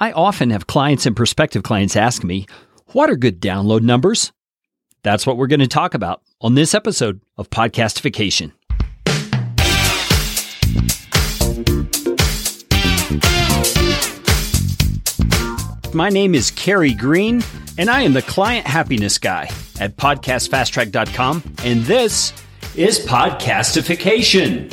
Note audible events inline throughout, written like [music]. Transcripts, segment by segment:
I often have clients and prospective clients ask me, what are good download numbers? That's what we're going to talk about on this episode of Podcastification. My name is Carey Green, and I am the client happiness guy at podcastfasttrack.com, and this is Podcastification.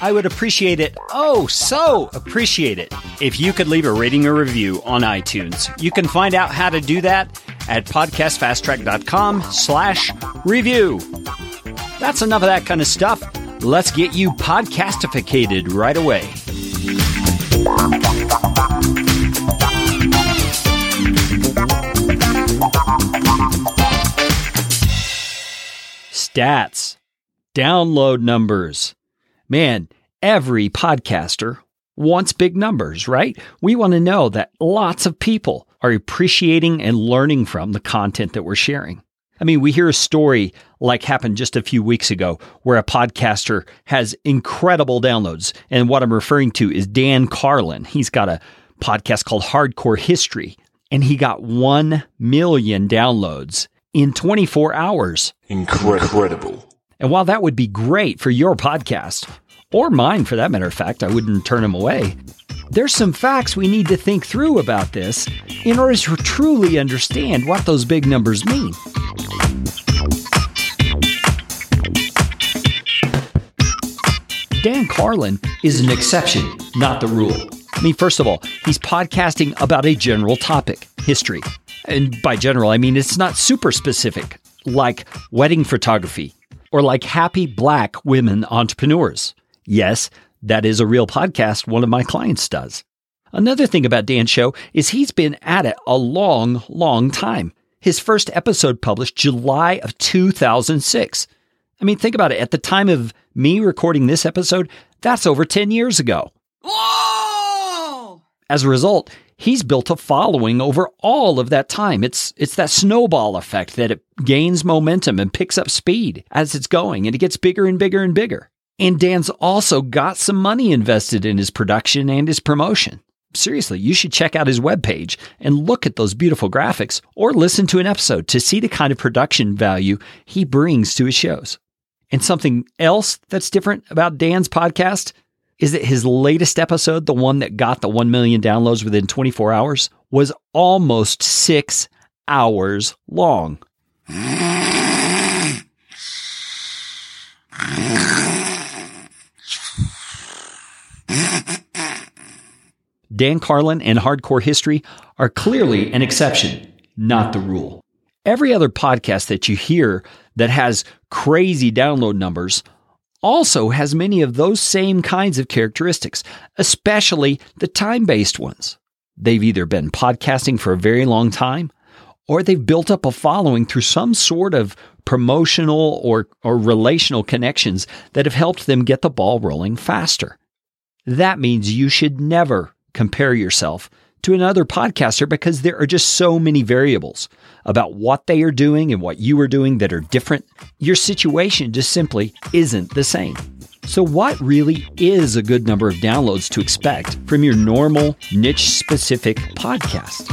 I would appreciate it, oh, so appreciate it, if you could leave a rating or review on iTunes. You can find out how to do that at podcastfasttrack.com slash review. That's enough of that kind of stuff. Let's get you podcastificated right away. Stats, download numbers. Man, every podcaster wants big numbers, right? We want to know that lots of people are appreciating and learning from the content that we're sharing. I mean, we hear a story like happened just a few weeks ago where a podcaster has incredible downloads. And what I'm referring to is Dan Carlin. He's got a podcast called Hardcore History, and he got 1 million downloads in 24 hours. Incredible. And while that would be great for your podcast, or mine for that matter of fact, I wouldn't turn them away. There's some facts we need to think through about this in order to truly understand what those big numbers mean. Dan Carlin is an exception, not the rule. I mean, first of all, he's podcasting about a general topic, history. And by general, I mean it's not super specific, like wedding photography or like happy black women entrepreneurs. Yes, that is a real podcast one of my clients does. Another thing about Dan's show is he's been at it a long, long time. His first episode published July of 2006. I mean, think about it. At the time of me recording this episode, that's over 10 years ago. Whoa! As a result, he's built a following over all of that time. It's it's that snowball effect that it gains momentum and picks up speed as it's going and it gets bigger and bigger and bigger. And Dan's also got some money invested in his production and his promotion. Seriously, you should check out his webpage and look at those beautiful graphics or listen to an episode to see the kind of production value he brings to his shows. And something else that's different about Dan's podcast is that his latest episode, the one that got the 1 million downloads within 24 hours, was almost six hours long. Dan Carlin and Hardcore History are clearly an exception, not the rule. Every other podcast that you hear that has crazy download numbers also has many of those same kinds of characteristics, especially the time based ones. They've either been podcasting for a very long time or they've built up a following through some sort of promotional or, or relational connections that have helped them get the ball rolling faster. That means you should never compare yourself to another podcaster because there are just so many variables about what they are doing and what you are doing that are different. Your situation just simply isn't the same. So, what really is a good number of downloads to expect from your normal niche specific podcast?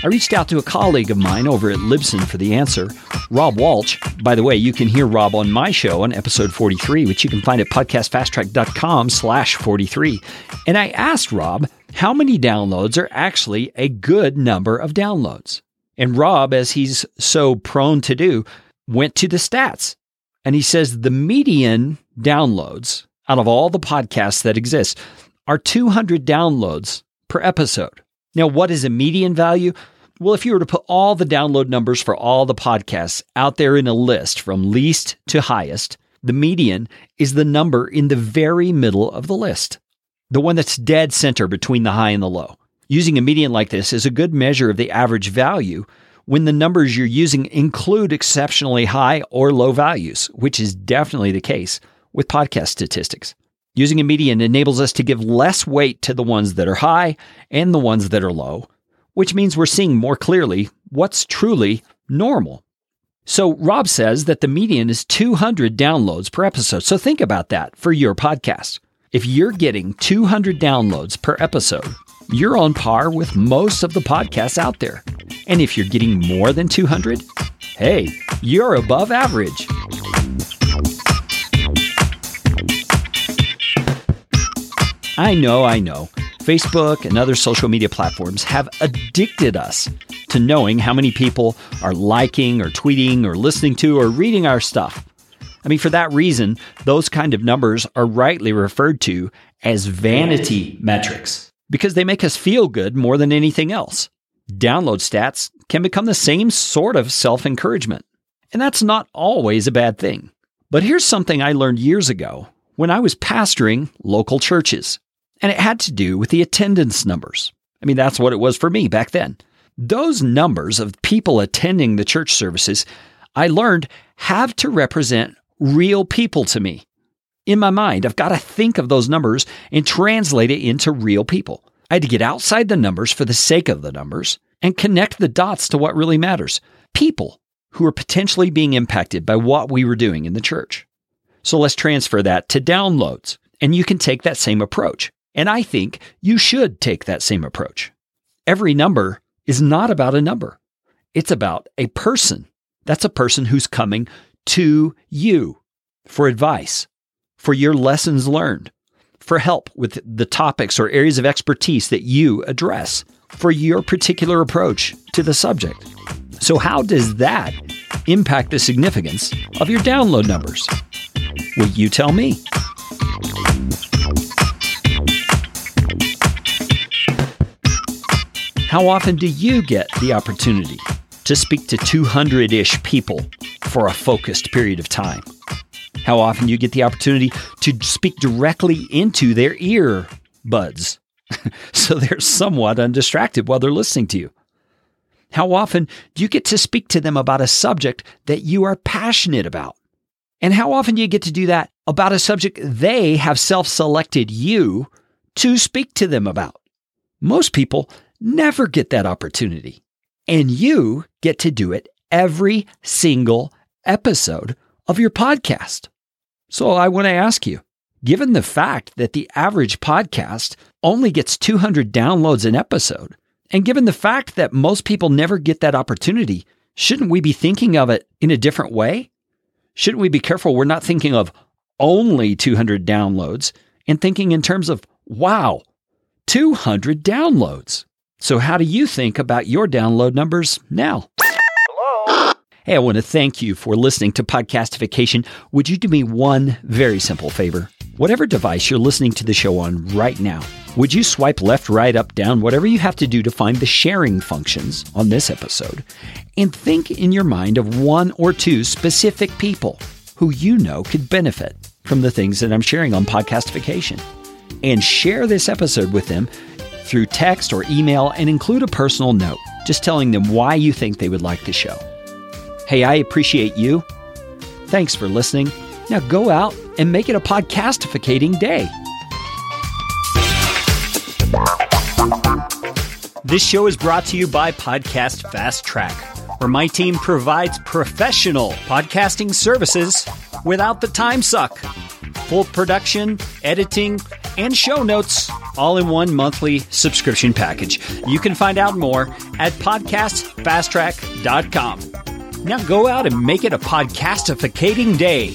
I reached out to a colleague of mine over at Libsyn for the answer, Rob Walsh. By the way, you can hear Rob on my show on episode 43, which you can find at podcastfasttrack.com slash 43. And I asked Rob how many downloads are actually a good number of downloads. And Rob, as he's so prone to do, went to the stats. And he says the median downloads out of all the podcasts that exist are 200 downloads per episode. Now, what is a median value? Well, if you were to put all the download numbers for all the podcasts out there in a list from least to highest, the median is the number in the very middle of the list. the one that's dead center between the high and the low. Using a median like this is a good measure of the average value when the numbers you're using include exceptionally high or low values, which is definitely the case with podcast statistics. Using a median enables us to give less weight to the ones that are high and the ones that are low, which means we're seeing more clearly what's truly normal. So, Rob says that the median is 200 downloads per episode. So, think about that for your podcast. If you're getting 200 downloads per episode, you're on par with most of the podcasts out there. And if you're getting more than 200, hey, you're above average. I know, I know. Facebook and other social media platforms have addicted us to knowing how many people are liking or tweeting or listening to or reading our stuff. I mean, for that reason, those kind of numbers are rightly referred to as vanity metrics because they make us feel good more than anything else. Download stats can become the same sort of self encouragement. And that's not always a bad thing. But here's something I learned years ago when I was pastoring local churches. And it had to do with the attendance numbers. I mean, that's what it was for me back then. Those numbers of people attending the church services, I learned have to represent real people to me. In my mind, I've got to think of those numbers and translate it into real people. I had to get outside the numbers for the sake of the numbers and connect the dots to what really matters people who are potentially being impacted by what we were doing in the church. So let's transfer that to downloads, and you can take that same approach. And I think you should take that same approach. Every number is not about a number, it's about a person. That's a person who's coming to you for advice, for your lessons learned, for help with the topics or areas of expertise that you address, for your particular approach to the subject. So, how does that impact the significance of your download numbers? Will you tell me? How often do you get the opportunity to speak to 200 ish people for a focused period of time? How often do you get the opportunity to speak directly into their ear buds [laughs] so they're somewhat undistracted while they're listening to you? How often do you get to speak to them about a subject that you are passionate about? And how often do you get to do that about a subject they have self selected you to speak to them about? Most people never get that opportunity. And you get to do it every single episode of your podcast. So I want to ask you given the fact that the average podcast only gets 200 downloads an episode, and given the fact that most people never get that opportunity, shouldn't we be thinking of it in a different way? Shouldn't we be careful we're not thinking of only 200 downloads and thinking in terms of, wow, 200 downloads? So, how do you think about your download numbers now? Hello. Hey, I want to thank you for listening to Podcastification. Would you do me one very simple favor? Whatever device you're listening to the show on right now, would you swipe left, right, up, down, whatever you have to do to find the sharing functions on this episode, and think in your mind of one or two specific people who you know could benefit from the things that I'm sharing on Podcastification? And share this episode with them through text or email and include a personal note, just telling them why you think they would like the show. Hey, I appreciate you. Thanks for listening. Now go out and make it a podcastificating day. This show is brought to you by Podcast Fast Track, where my team provides professional podcasting services without the time suck. Full production, editing, and show notes all in one monthly subscription package. You can find out more at podcastfasttrack.com. Now go out and make it a podcastificating day.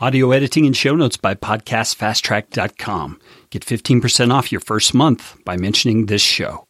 Audio editing and show notes by podcastfasttrack.com. Get 15% off your first month by mentioning this show.